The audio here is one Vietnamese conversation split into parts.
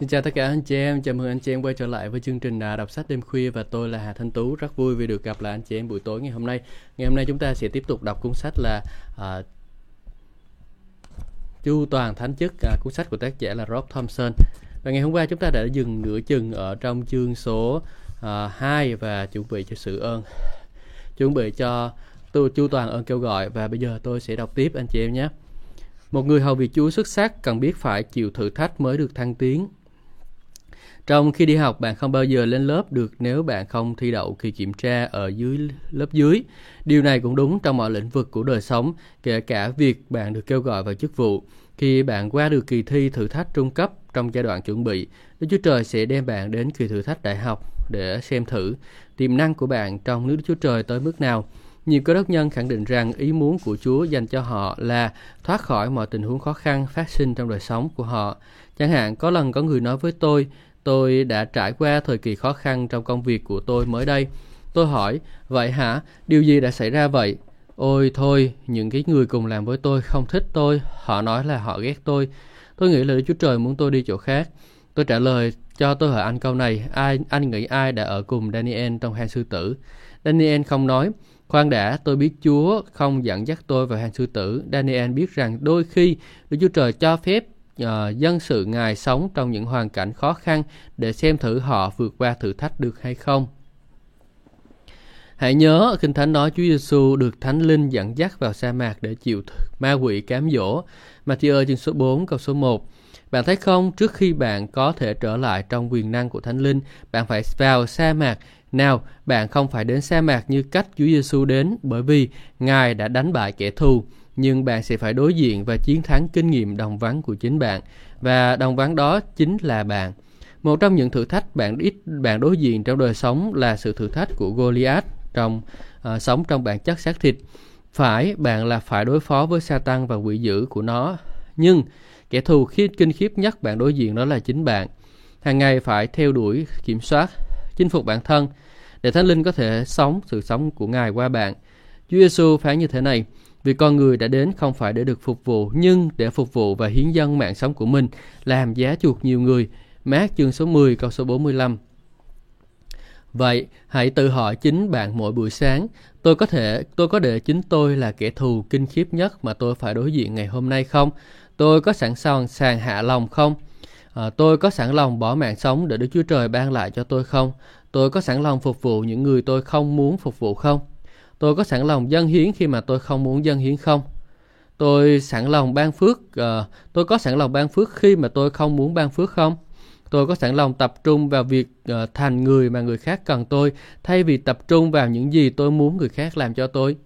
Xin chào tất cả anh chị em, chào mừng anh chị em quay trở lại với chương trình à, đọc sách đêm khuya và tôi là Hà Thanh Tú, rất vui vì được gặp lại anh chị em buổi tối ngày hôm nay. Ngày hôm nay chúng ta sẽ tiếp tục đọc cuốn sách là à, Chu Toàn Thánh Chức, à, cuốn sách của tác giả là Rob Thompson. Và ngày hôm qua chúng ta đã dừng nửa chừng ở trong chương số à, 2 và chuẩn bị cho sự ơn, chuẩn bị cho tôi Chu Toàn ơn kêu gọi và bây giờ tôi sẽ đọc tiếp anh chị em nhé. Một người hầu việc Chúa xuất sắc cần biết phải chịu thử thách mới được thăng tiến trong khi đi học, bạn không bao giờ lên lớp được nếu bạn không thi đậu kỳ kiểm tra ở dưới lớp dưới. Điều này cũng đúng trong mọi lĩnh vực của đời sống, kể cả việc bạn được kêu gọi vào chức vụ. Khi bạn qua được kỳ thi thử thách trung cấp trong giai đoạn chuẩn bị, Đức Chúa Trời sẽ đem bạn đến kỳ thử thách đại học để xem thử tiềm năng của bạn trong nước Đức Chúa Trời tới mức nào. Nhiều cơ đốc nhân khẳng định rằng ý muốn của Chúa dành cho họ là thoát khỏi mọi tình huống khó khăn phát sinh trong đời sống của họ. Chẳng hạn, có lần có người nói với tôi, Tôi đã trải qua thời kỳ khó khăn trong công việc của tôi mới đây. Tôi hỏi, vậy hả? Điều gì đã xảy ra vậy? Ôi thôi, những cái người cùng làm với tôi không thích tôi. Họ nói là họ ghét tôi. Tôi nghĩ là Đức Chúa Trời muốn tôi đi chỗ khác. Tôi trả lời cho tôi hỏi anh câu này. Ai, anh nghĩ ai đã ở cùng Daniel trong hang sư tử? Daniel không nói. Khoan đã, tôi biết Chúa không dẫn dắt tôi vào hang sư tử. Daniel biết rằng đôi khi Đức Chúa Trời cho phép uh, dân sự Ngài sống trong những hoàn cảnh khó khăn để xem thử họ vượt qua thử thách được hay không. Hãy nhớ, Kinh Thánh nói Chúa Giêsu được Thánh Linh dẫn dắt vào sa mạc để chịu ma quỷ cám dỗ. Matthew chương số 4 câu số 1. Bạn thấy không, trước khi bạn có thể trở lại trong quyền năng của Thánh Linh, bạn phải vào sa mạc. Nào, bạn không phải đến sa mạc như cách Chúa Giêsu đến bởi vì Ngài đã đánh bại kẻ thù nhưng bạn sẽ phải đối diện và chiến thắng kinh nghiệm đồng vắng của chính bạn và đồng vắng đó chính là bạn. Một trong những thử thách bạn ít bạn đối diện trong đời sống là sự thử thách của Goliath trong uh, sống trong bản chất xác thịt. Phải bạn là phải đối phó với Satan và quỷ dữ của nó. Nhưng kẻ thù khi kinh khiếp nhất bạn đối diện đó là chính bạn. Hàng ngày phải theo đuổi, kiểm soát, chinh phục bản thân để Thánh Linh có thể sống sự sống của Ngài qua bạn. Chúa Giêsu phán như thế này: vì con người đã đến không phải để được phục vụ, nhưng để phục vụ và hiến dân mạng sống của mình, làm giá chuộc nhiều người. Mát chương số 10 câu số 45 Vậy, hãy tự hỏi chính bạn mỗi buổi sáng, tôi có thể, tôi có để chính tôi là kẻ thù kinh khiếp nhất mà tôi phải đối diện ngày hôm nay không? Tôi có sẵn sàng sàng hạ lòng không? À, tôi có sẵn lòng bỏ mạng sống để Đức Chúa Trời ban lại cho tôi không? Tôi có sẵn lòng phục vụ những người tôi không muốn phục vụ không? Tôi có sẵn lòng dân hiến khi mà tôi không muốn dân hiến không? Tôi sẵn lòng ban phước, uh, tôi có sẵn lòng ban phước khi mà tôi không muốn ban phước không? Tôi có sẵn lòng tập trung vào việc uh, thành người mà người khác cần tôi, thay vì tập trung vào những gì tôi muốn người khác làm cho tôi.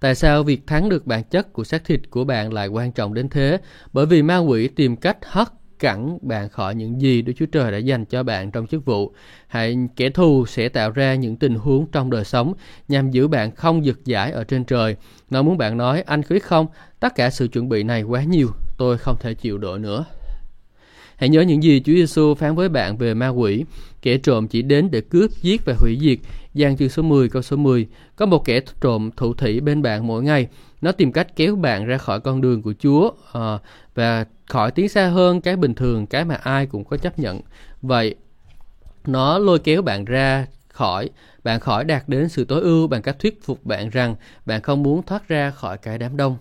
Tại sao việc thắng được bản chất của xác thịt của bạn lại quan trọng đến thế? Bởi vì ma quỷ tìm cách hất cản bạn khỏi những gì Đức Chúa Trời đã dành cho bạn trong chức vụ. Hãy kẻ thù sẽ tạo ra những tình huống trong đời sống nhằm giữ bạn không giật giải ở trên trời. Nó muốn bạn nói, anh biết không, tất cả sự chuẩn bị này quá nhiều, tôi không thể chịu đựng nữa. Hãy nhớ những gì Chúa Giêsu phán với bạn về ma quỷ. Kẻ trộm chỉ đến để cướp, giết và hủy diệt. Giang chương số 10 câu số 10. Có một kẻ trộm thủ thủy bên bạn mỗi ngày. Nó tìm cách kéo bạn ra khỏi con đường của Chúa à, và khỏi tiến xa hơn cái bình thường, cái mà ai cũng có chấp nhận. Vậy nó lôi kéo bạn ra khỏi bạn khỏi đạt đến sự tối ưu bằng cách thuyết phục bạn rằng bạn không muốn thoát ra khỏi cái đám đông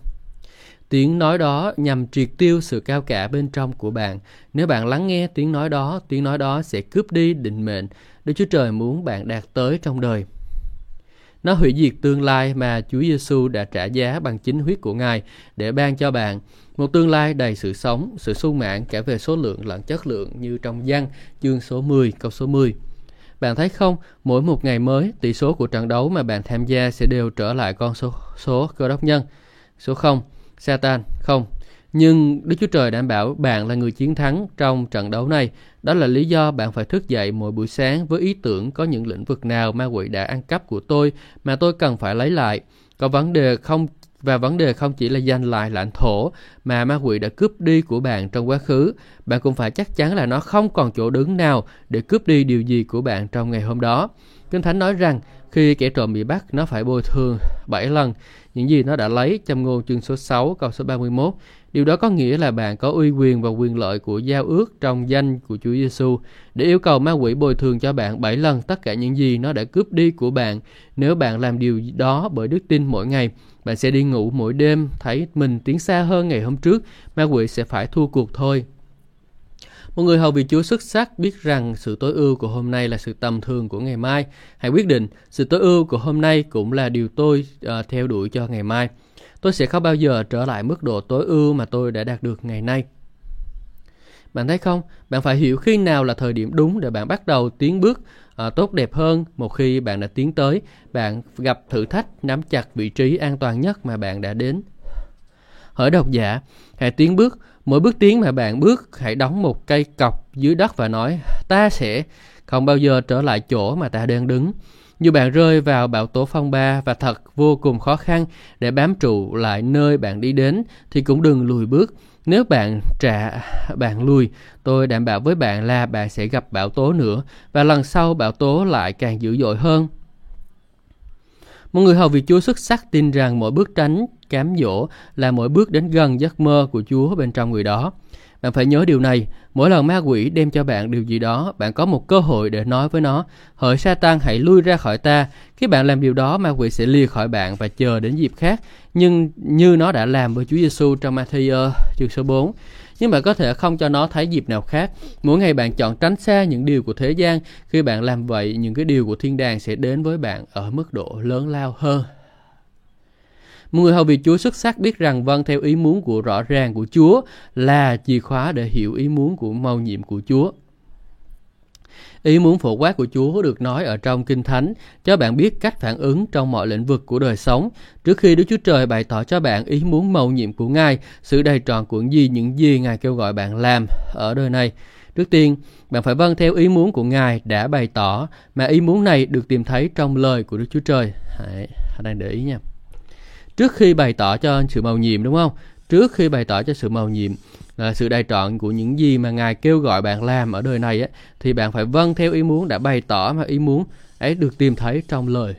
Tiếng nói đó nhằm triệt tiêu sự cao cả bên trong của bạn. Nếu bạn lắng nghe tiếng nói đó, tiếng nói đó sẽ cướp đi định mệnh Đức Chúa Trời muốn bạn đạt tới trong đời. Nó hủy diệt tương lai mà Chúa Giêsu đã trả giá bằng chính huyết của Ngài để ban cho bạn. Một tương lai đầy sự sống, sự sung mãn cả về số lượng lẫn chất lượng như trong văn chương số 10 câu số 10. Bạn thấy không, mỗi một ngày mới, tỷ số của trận đấu mà bạn tham gia sẽ đều trở lại con số, số cơ đốc nhân. Số 0. Satan, không. Nhưng Đức Chúa Trời đảm bảo bạn là người chiến thắng trong trận đấu này. Đó là lý do bạn phải thức dậy mỗi buổi sáng với ý tưởng có những lĩnh vực nào ma quỷ đã ăn cắp của tôi mà tôi cần phải lấy lại. Có vấn đề không và vấn đề không chỉ là giành lại lãnh thổ mà ma quỷ đã cướp đi của bạn trong quá khứ, bạn cũng phải chắc chắn là nó không còn chỗ đứng nào để cướp đi điều gì của bạn trong ngày hôm đó. Kinh Thánh nói rằng khi kẻ trộm bị bắt, nó phải bồi thường 7 lần những gì nó đã lấy trong ngôn chương số 6 câu số 31. Điều đó có nghĩa là bạn có uy quyền và quyền lợi của giao ước trong danh của Chúa Giêsu để yêu cầu ma quỷ bồi thường cho bạn 7 lần tất cả những gì nó đã cướp đi của bạn. Nếu bạn làm điều đó bởi đức tin mỗi ngày, bạn sẽ đi ngủ mỗi đêm thấy mình tiến xa hơn ngày hôm trước, ma quỷ sẽ phải thua cuộc thôi. Một người hầu vị Chúa xuất sắc biết rằng sự tối ưu của hôm nay là sự tầm thường của ngày mai. Hãy quyết định, sự tối ưu của hôm nay cũng là điều tôi uh, theo đuổi cho ngày mai. Tôi sẽ không bao giờ trở lại mức độ tối ưu mà tôi đã đạt được ngày nay. Bạn thấy không? Bạn phải hiểu khi nào là thời điểm đúng để bạn bắt đầu tiến bước uh, tốt đẹp hơn một khi bạn đã tiến tới, bạn gặp thử thách nắm chặt vị trí an toàn nhất mà bạn đã đến. Hỡi độc giả, hãy tiến bước, mỗi bước tiến mà bạn bước hãy đóng một cây cọc dưới đất và nói ta sẽ không bao giờ trở lại chỗ mà ta đang đứng. Dù bạn rơi vào bão tố phong ba và thật vô cùng khó khăn để bám trụ lại nơi bạn đi đến thì cũng đừng lùi bước. Nếu bạn trả bạn lùi, tôi đảm bảo với bạn là bạn sẽ gặp bão tố nữa và lần sau bão tố lại càng dữ dội hơn. Một người hầu vị Chúa xuất sắc tin rằng mỗi bước tránh cám dỗ là mỗi bước đến gần giấc mơ của Chúa bên trong người đó. Bạn phải nhớ điều này, mỗi lần ma quỷ đem cho bạn điều gì đó, bạn có một cơ hội để nói với nó, hỡi Satan hãy lui ra khỏi ta. Khi bạn làm điều đó, ma quỷ sẽ lìa khỏi bạn và chờ đến dịp khác, nhưng như nó đã làm với Chúa Giêsu trong Matthew chương số 4 nhưng bạn có thể không cho nó thấy dịp nào khác. Mỗi ngày bạn chọn tránh xa những điều của thế gian, khi bạn làm vậy, những cái điều của thiên đàng sẽ đến với bạn ở mức độ lớn lao hơn. Một người hầu việc Chúa xuất sắc biết rằng vâng theo ý muốn của rõ ràng của Chúa là chìa khóa để hiểu ý muốn của mầu nhiệm của Chúa. Ý muốn phổ quát của Chúa được nói ở trong Kinh Thánh cho bạn biết cách phản ứng trong mọi lĩnh vực của đời sống. Trước khi Đức Chúa Trời bày tỏ cho bạn ý muốn mầu nhiệm của Ngài, sự đầy tròn của gì những gì Ngài kêu gọi bạn làm ở đời này. Trước tiên, bạn phải vâng theo ý muốn của Ngài đã bày tỏ, mà ý muốn này được tìm thấy trong lời của Đức Chúa Trời. Hãy, đang để ý nha trước khi bày tỏ cho sự màu nhiệm đúng không trước khi bày tỏ cho sự màu nhiệm là sự đại trọn của những gì mà ngài kêu gọi bạn làm ở đời này á, thì bạn phải vâng theo ý muốn đã bày tỏ mà ý muốn ấy được tìm thấy trong lời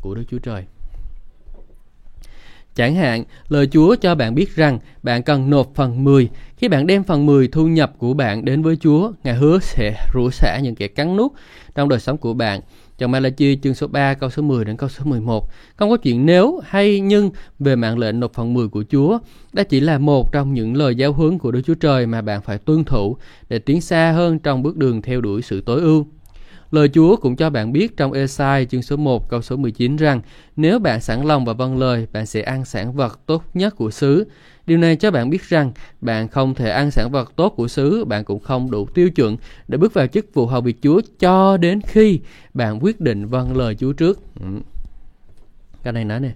của Đức Chúa Trời. Chẳng hạn, lời Chúa cho bạn biết rằng bạn cần nộp phần 10. Khi bạn đem phần 10 thu nhập của bạn đến với Chúa, Ngài hứa sẽ rủa xả những kẻ cắn nút trong đời sống của bạn. Trong Malachi chương số 3 câu số 10 đến câu số 11 không có chuyện nếu, hay, nhưng về mạng lệnh nộp phần 10 của Chúa. Đó chỉ là một trong những lời giáo huấn của Đức Chúa Trời mà bạn phải tuân thủ để tiến xa hơn trong bước đường theo đuổi sự tối ưu. Lời Chúa cũng cho bạn biết trong Esai chương số 1 câu số 19 rằng nếu bạn sẵn lòng và vâng lời, bạn sẽ ăn sản vật tốt nhất của xứ. Điều này cho bạn biết rằng bạn không thể ăn sản vật tốt của xứ, bạn cũng không đủ tiêu chuẩn để bước vào chức vụ hầu việc Chúa cho đến khi bạn quyết định vâng lời Chúa trước. Ừ. Cái này nói nè.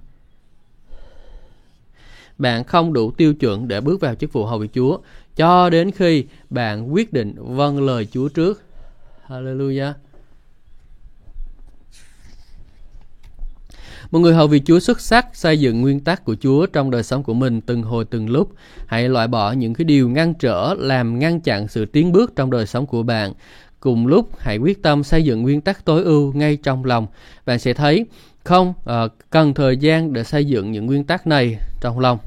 Bạn không đủ tiêu chuẩn để bước vào chức vụ hầu việc Chúa cho đến khi bạn quyết định vâng lời Chúa trước. Hallelujah. Một người hầu vì Chúa xuất sắc xây dựng nguyên tắc của Chúa trong đời sống của mình từng hồi từng lúc. Hãy loại bỏ những cái điều ngăn trở làm ngăn chặn sự tiến bước trong đời sống của bạn. Cùng lúc hãy quyết tâm xây dựng nguyên tắc tối ưu ngay trong lòng. Bạn sẽ thấy không uh, cần thời gian để xây dựng những nguyên tắc này trong lòng.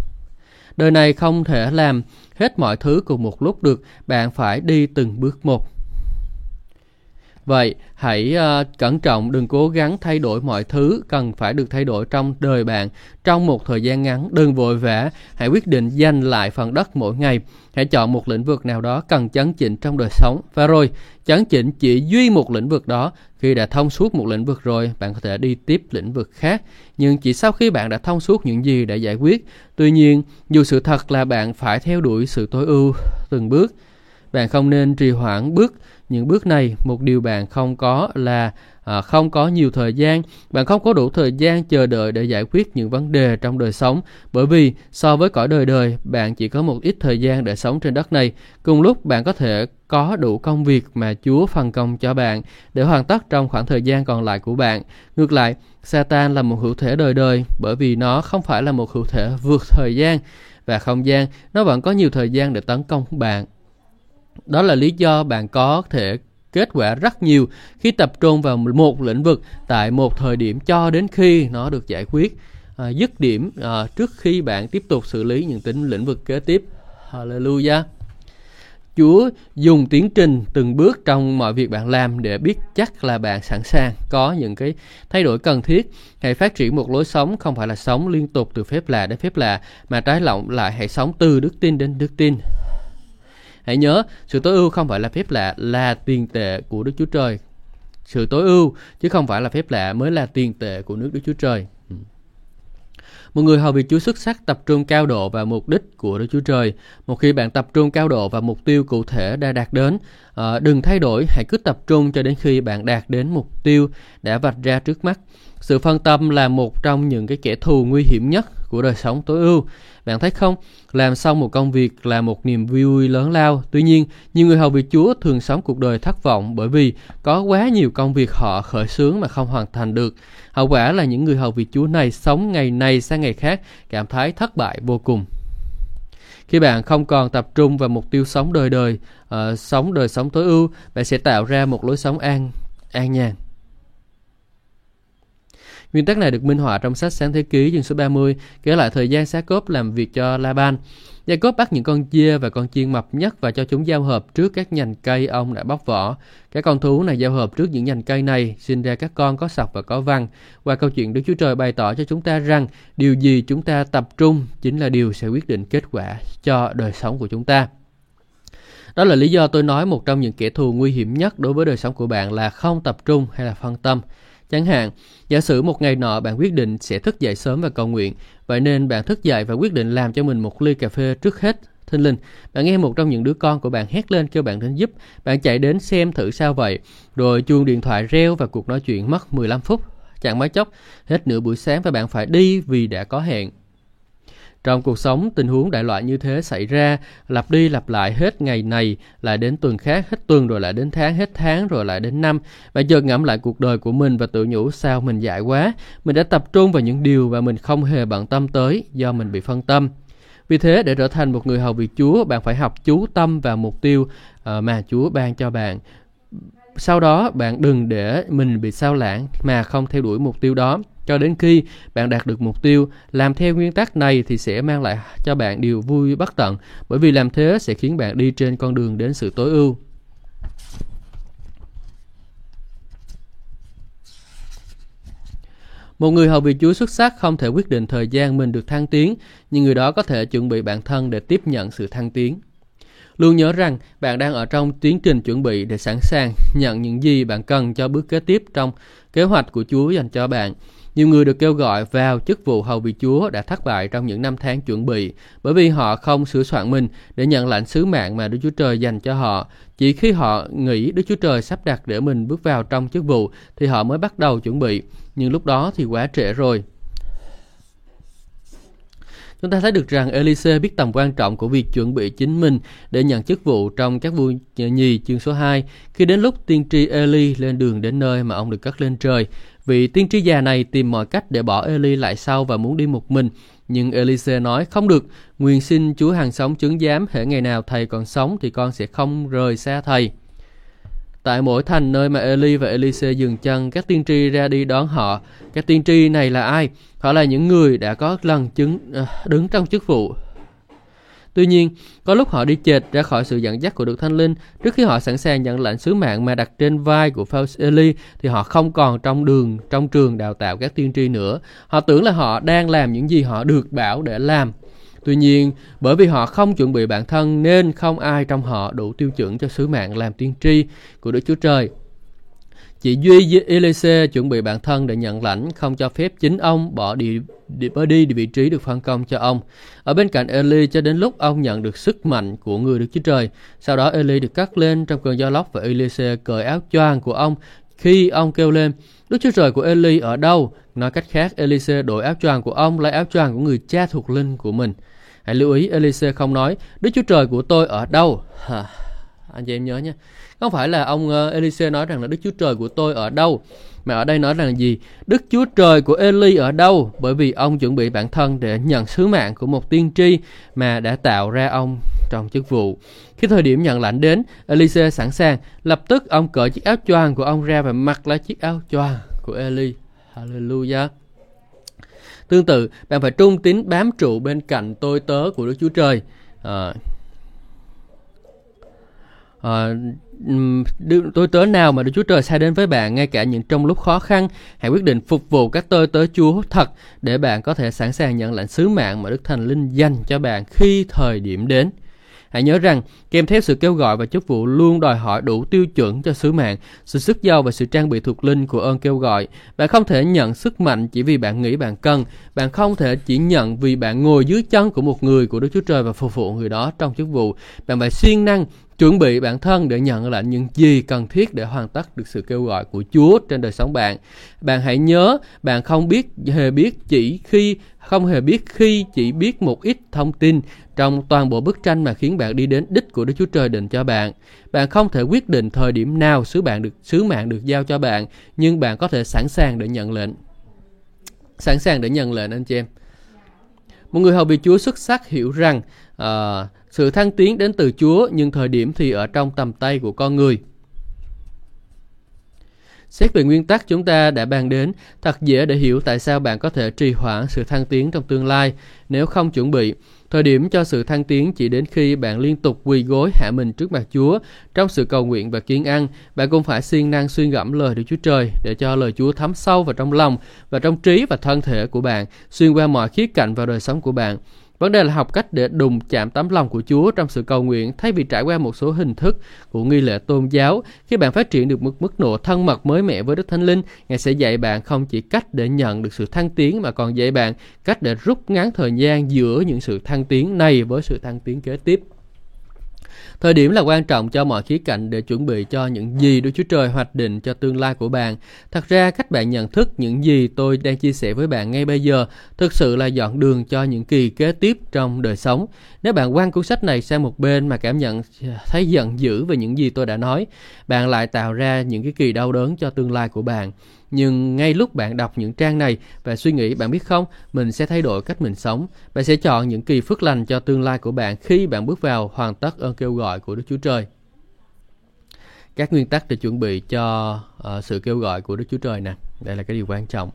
Đời này không thể làm hết mọi thứ cùng một lúc được, bạn phải đi từng bước một. Vậy, hãy uh, cẩn trọng đừng cố gắng thay đổi mọi thứ cần phải được thay đổi trong đời bạn trong một thời gian ngắn. Đừng vội vã, hãy quyết định dành lại phần đất mỗi ngày. Hãy chọn một lĩnh vực nào đó cần chấn chỉnh trong đời sống. Và rồi, chấn chỉnh chỉ duy một lĩnh vực đó. Khi đã thông suốt một lĩnh vực rồi, bạn có thể đi tiếp lĩnh vực khác. Nhưng chỉ sau khi bạn đã thông suốt những gì để giải quyết. Tuy nhiên, dù sự thật là bạn phải theo đuổi sự tối ưu từng bước, bạn không nên trì hoãn bước những bước này một điều bạn không có là à, không có nhiều thời gian. Bạn không có đủ thời gian chờ đợi để giải quyết những vấn đề trong đời sống. Bởi vì so với cõi đời đời bạn chỉ có một ít thời gian để sống trên đất này. Cùng lúc bạn có thể có đủ công việc mà Chúa phân công cho bạn để hoàn tất trong khoảng thời gian còn lại của bạn. Ngược lại, Satan là một hữu thể đời đời bởi vì nó không phải là một hữu thể vượt thời gian và không gian, nó vẫn có nhiều thời gian để tấn công bạn đó là lý do bạn có thể kết quả rất nhiều khi tập trung vào một lĩnh vực tại một thời điểm cho đến khi nó được giải quyết. à, dứt điểm à, trước khi bạn tiếp tục xử lý những tính lĩnh vực kế tiếp. Hallelujah. Chúa dùng tiến trình từng bước trong mọi việc bạn làm để biết chắc là bạn sẵn sàng có những cái thay đổi cần thiết. Hãy phát triển một lối sống không phải là sống liên tục từ phép lạ đến phép lạ mà trái lộng lại hãy sống từ đức tin đến đức tin. Hãy nhớ, sự tối ưu không phải là phép lạ, là tiền tệ của Đức Chúa Trời. Sự tối ưu chứ không phải là phép lạ mới là tiền tệ của nước Đức Chúa Trời. Một người hầu việc Chúa xuất sắc tập trung cao độ vào mục đích của Đức Chúa Trời. Một khi bạn tập trung cao độ vào mục tiêu cụ thể đã đạt đến, ờ, đừng thay đổi, hãy cứ tập trung cho đến khi bạn đạt đến mục tiêu đã vạch ra trước mắt. Sự phân tâm là một trong những cái kẻ thù nguy hiểm nhất của đời sống tối ưu. Bạn thấy không? Làm xong một công việc là một niềm vui lớn lao. Tuy nhiên, nhiều người hầu việc Chúa thường sống cuộc đời thất vọng bởi vì có quá nhiều công việc họ khởi xướng mà không hoàn thành được. Hậu quả là những người hầu việc Chúa này sống ngày này sang ngày khác cảm thấy thất bại vô cùng. Khi bạn không còn tập trung vào mục tiêu sống đời đời, uh, sống đời sống tối ưu, bạn sẽ tạo ra một lối sống an an nhàn. Nguyên tắc này được minh họa trong sách Sáng Thế Ký chương số 30, kể lại thời gian Xá Cốp làm việc cho Laban. Gia Cốp bắt những con dê và con chiên mập nhất và cho chúng giao hợp trước các nhành cây ông đã bóc vỏ. Các con thú này giao hợp trước những nhành cây này, sinh ra các con có sọc và có văn. Qua câu chuyện Đức Chúa Trời bày tỏ cho chúng ta rằng điều gì chúng ta tập trung chính là điều sẽ quyết định kết quả cho đời sống của chúng ta. Đó là lý do tôi nói một trong những kẻ thù nguy hiểm nhất đối với đời sống của bạn là không tập trung hay là phân tâm. Chẳng hạn, giả sử một ngày nọ bạn quyết định sẽ thức dậy sớm và cầu nguyện, vậy nên bạn thức dậy và quyết định làm cho mình một ly cà phê trước hết. Thinh linh, bạn nghe một trong những đứa con của bạn hét lên kêu bạn đến giúp, bạn chạy đến xem thử sao vậy, rồi chuông điện thoại reo và cuộc nói chuyện mất 15 phút. Chẳng mấy chốc, hết nửa buổi sáng và bạn phải đi vì đã có hẹn. Trong cuộc sống, tình huống đại loại như thế xảy ra, lặp đi lặp lại hết ngày này, lại đến tuần khác, hết tuần rồi lại đến tháng, hết tháng rồi lại đến năm. Bạn chợt ngẫm lại cuộc đời của mình và tự nhủ sao mình dại quá. Mình đã tập trung vào những điều mà mình không hề bận tâm tới do mình bị phân tâm. Vì thế, để trở thành một người hầu việc Chúa, bạn phải học chú tâm vào mục tiêu ờ, mà Chúa ban cho bạn. Sau đó, bạn đừng để mình bị sao lãng mà không theo đuổi mục tiêu đó cho đến khi bạn đạt được mục tiêu. Làm theo nguyên tắc này thì sẽ mang lại cho bạn điều vui bất tận, bởi vì làm thế sẽ khiến bạn đi trên con đường đến sự tối ưu. Một người hầu việc Chúa xuất sắc không thể quyết định thời gian mình được thăng tiến, nhưng người đó có thể chuẩn bị bản thân để tiếp nhận sự thăng tiến. Luôn nhớ rằng bạn đang ở trong tiến trình chuẩn bị để sẵn sàng nhận những gì bạn cần cho bước kế tiếp trong kế hoạch của Chúa dành cho bạn. Nhiều người được kêu gọi vào chức vụ hầu vị Chúa đã thất bại trong những năm tháng chuẩn bị, bởi vì họ không sửa soạn mình để nhận lãnh sứ mạng mà Đức Chúa Trời dành cho họ. Chỉ khi họ nghĩ Đức Chúa Trời sắp đặt để mình bước vào trong chức vụ thì họ mới bắt đầu chuẩn bị. Nhưng lúc đó thì quá trễ rồi. Chúng ta thấy được rằng Elise biết tầm quan trọng của việc chuẩn bị chính mình để nhận chức vụ trong các vua nhì chương số 2. Khi đến lúc tiên tri Eli lên đường đến nơi mà ông được cất lên trời, Vị tiên tri già này tìm mọi cách để bỏ Eli lại sau và muốn đi một mình. Nhưng Elise nói không được, nguyện xin Chúa hàng sống chứng giám hệ ngày nào thầy còn sống thì con sẽ không rời xa thầy. Tại mỗi thành nơi mà Eli và Elise dừng chân, các tiên tri ra đi đón họ. Các tiên tri này là ai? Họ là những người đã có lần chứng à, đứng trong chức vụ Tuy nhiên, có lúc họ đi chệch ra khỏi sự dẫn dắt của Đức Thánh Linh, trước khi họ sẵn sàng nhận lãnh sứ mạng mà đặt trên vai của Faust Eli thì họ không còn trong đường, trong trường đào tạo các tiên tri nữa. Họ tưởng là họ đang làm những gì họ được bảo để làm. Tuy nhiên, bởi vì họ không chuẩn bị bản thân nên không ai trong họ đủ tiêu chuẩn cho sứ mạng làm tiên tri của Đức Chúa Trời. Chỉ duy Elise chuẩn bị bản thân để nhận lãnh, không cho phép chính ông bỏ đi, đi bỏ đi vị trí được phân công cho ông. Ở bên cạnh Eli cho đến lúc ông nhận được sức mạnh của người Đức Chúa Trời. Sau đó Eli được cắt lên trong cơn gió lốc và Elise cởi áo choàng của ông khi ông kêu lên Đức Chúa Trời của Eli ở đâu? Nói cách khác, Elise đổi áo choàng của ông lấy áo choàng của người cha thuộc linh của mình. Hãy lưu ý Elise không nói Đức Chúa Trời của tôi ở đâu? Hả? Anh chị em nhớ nhé. Không phải là ông ờ, Elise nói rằng là Đức Chúa Trời của tôi ở đâu, mà ở đây nói rằng là gì? Đức Chúa Trời của Eli ở đâu? Bởi vì ông chuẩn bị bản thân để nhận sứ mạng của một tiên tri mà đã tạo ra ông trong chức vụ. Khi thời điểm nhận lãnh đến, Elise sẵn sàng, lập tức ông cởi chiếc áo choàng của ông ra và mặc lại chiếc áo choàng của Eli. Hallelujah. Tương tự, bạn phải trung tín bám trụ bên cạnh tôi tớ của Đức Chúa Trời. À, à, tôi tớ nào mà Đức Chúa Trời sai đến với bạn ngay cả những trong lúc khó khăn, hãy quyết định phục vụ các tôi tớ Chúa thật để bạn có thể sẵn sàng nhận lãnh sứ mạng mà Đức Thành Linh dành cho bạn khi thời điểm đến. Hãy nhớ rằng, kèm theo sự kêu gọi và chức vụ luôn đòi hỏi đủ tiêu chuẩn cho sứ mạng, sự sức giàu và sự trang bị thuộc linh của ơn kêu gọi. Bạn không thể nhận sức mạnh chỉ vì bạn nghĩ bạn cần. Bạn không thể chỉ nhận vì bạn ngồi dưới chân của một người của Đức Chúa Trời và phục vụ người đó trong chức vụ. Bạn phải siêng năng chuẩn bị bản thân để nhận lại những gì cần thiết để hoàn tất được sự kêu gọi của Chúa trên đời sống bạn. Bạn hãy nhớ, bạn không biết hề biết chỉ khi không hề biết khi chỉ biết một ít thông tin trong toàn bộ bức tranh mà khiến bạn đi đến đích của Đức Chúa Trời định cho bạn. Bạn không thể quyết định thời điểm nào sứ bạn được sứ mạng được giao cho bạn, nhưng bạn có thể sẵn sàng để nhận lệnh. Sẵn sàng để nhận lệnh anh chị em. Một người hầu bị Chúa xuất sắc hiểu rằng uh, sự thăng tiến đến từ Chúa nhưng thời điểm thì ở trong tầm tay của con người. Xét về nguyên tắc chúng ta đã bàn đến, thật dễ để hiểu tại sao bạn có thể trì hoãn sự thăng tiến trong tương lai nếu không chuẩn bị. Thời điểm cho sự thăng tiến chỉ đến khi bạn liên tục quỳ gối hạ mình trước mặt Chúa trong sự cầu nguyện và kiên ăn. Bạn cũng phải siêng năng suy ngẫm lời Đức Chúa Trời để cho lời Chúa thấm sâu vào trong lòng và trong trí và thân thể của bạn, xuyên qua mọi khía cạnh vào đời sống của bạn. Vấn đề là học cách để đùng chạm tấm lòng của Chúa trong sự cầu nguyện thay vì trải qua một số hình thức của nghi lễ tôn giáo. Khi bạn phát triển được một mức độ thân mật mới mẻ với Đức Thánh Linh, Ngài sẽ dạy bạn không chỉ cách để nhận được sự thăng tiến mà còn dạy bạn cách để rút ngắn thời gian giữa những sự thăng tiến này với sự thăng tiến kế tiếp. Thời điểm là quan trọng cho mọi khía cạnh để chuẩn bị cho những gì Đức Chúa Trời hoạch định cho tương lai của bạn. Thật ra cách bạn nhận thức những gì tôi đang chia sẻ với bạn ngay bây giờ thực sự là dọn đường cho những kỳ kế tiếp trong đời sống. Nếu bạn quăng cuốn sách này sang một bên mà cảm nhận thấy giận dữ về những gì tôi đã nói, bạn lại tạo ra những cái kỳ đau đớn cho tương lai của bạn nhưng ngay lúc bạn đọc những trang này và suy nghĩ bạn biết không mình sẽ thay đổi cách mình sống. Bạn sẽ chọn những kỳ phước lành cho tương lai của bạn khi bạn bước vào hoàn tất ơn kêu gọi của đức chúa trời. Các nguyên tắc để chuẩn bị cho uh, sự kêu gọi của đức chúa trời nè. Đây là cái điều quan trọng.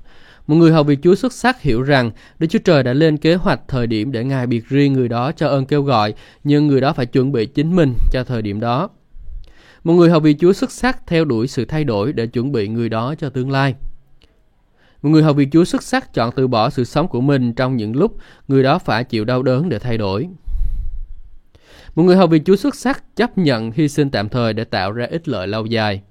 Một người hầu việc Chúa xuất sắc hiểu rằng Đức Chúa Trời đã lên kế hoạch thời điểm để Ngài biệt riêng người đó cho ơn kêu gọi, nhưng người đó phải chuẩn bị chính mình cho thời điểm đó. Một người hầu vị Chúa xuất sắc theo đuổi sự thay đổi để chuẩn bị người đó cho tương lai. Một người hầu vị Chúa xuất sắc chọn từ bỏ sự sống của mình trong những lúc người đó phải chịu đau đớn để thay đổi. Một người hầu vị Chúa xuất sắc chấp nhận hy sinh tạm thời để tạo ra ích lợi lâu dài.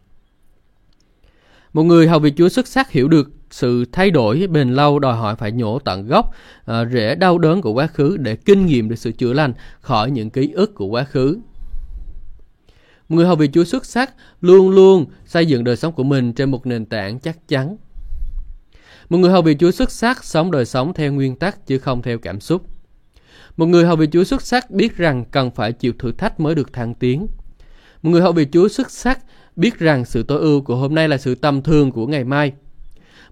Một người hầu vị Chúa xuất sắc hiểu được sự thay đổi bền lâu đòi hỏi phải nhổ tận gốc ờ, rễ đau đớn của quá khứ để kinh nghiệm được sự chữa lành khỏi những ký ức của quá khứ. Một người hầu vị Chúa xuất sắc luôn luôn xây dựng đời sống của mình trên một nền tảng chắc chắn. Một người hầu vị Chúa xuất sắc sống đời sống theo nguyên tắc chứ không theo cảm xúc. Một người hầu vị Chúa xuất sắc biết rằng cần phải chịu thử thách mới được thăng tiến. Một người hầu vị Chúa xuất sắc biết rằng sự tối ưu của hôm nay là sự tầm thường của ngày mai.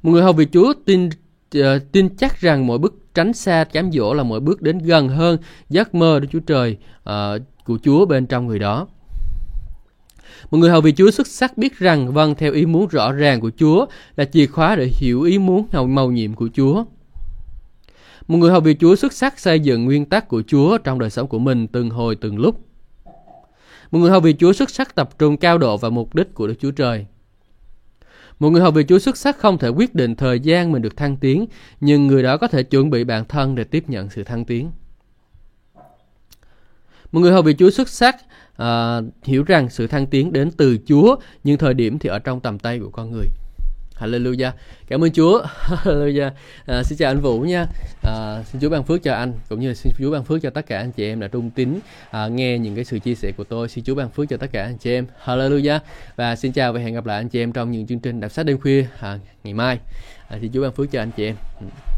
Một người hầu vị Chúa tin uh, tin chắc rằng mỗi bước tránh xa cám dỗ là mỗi bước đến gần hơn giấc mơ của Chúa Trời uh, của Chúa bên trong người đó. Một người hầu vị Chúa xuất sắc biết rằng vâng theo ý muốn rõ ràng của Chúa là chìa khóa để hiểu ý muốn hầu màu nhiệm của Chúa. Một người hầu vị Chúa xuất sắc xây dựng nguyên tắc của Chúa trong đời sống của mình từng hồi từng lúc. Một người hầu vị Chúa xuất sắc tập trung cao độ vào mục đích của Đức Chúa Trời. Một người hầu vị Chúa xuất sắc không thể quyết định thời gian mình được thăng tiến, nhưng người đó có thể chuẩn bị bản thân để tiếp nhận sự thăng tiến. Một người hầu vị Chúa xuất sắc à, hiểu rằng sự thăng tiến đến từ Chúa nhưng thời điểm thì ở trong tầm tay của con người. Hallelujah. Cảm ơn Chúa. Hallelujah. À, xin chào anh Vũ nha. À, xin Chúa ban phước cho anh cũng như xin Chúa ban phước cho tất cả anh chị em đã trung tín à, nghe những cái sự chia sẻ của tôi. Xin Chúa ban phước cho tất cả anh chị em. Hallelujah. Và xin chào và hẹn gặp lại anh chị em trong những chương trình đọc sách đêm khuya à, ngày mai. À, xin Chúa ban phước cho anh chị em. Ừ.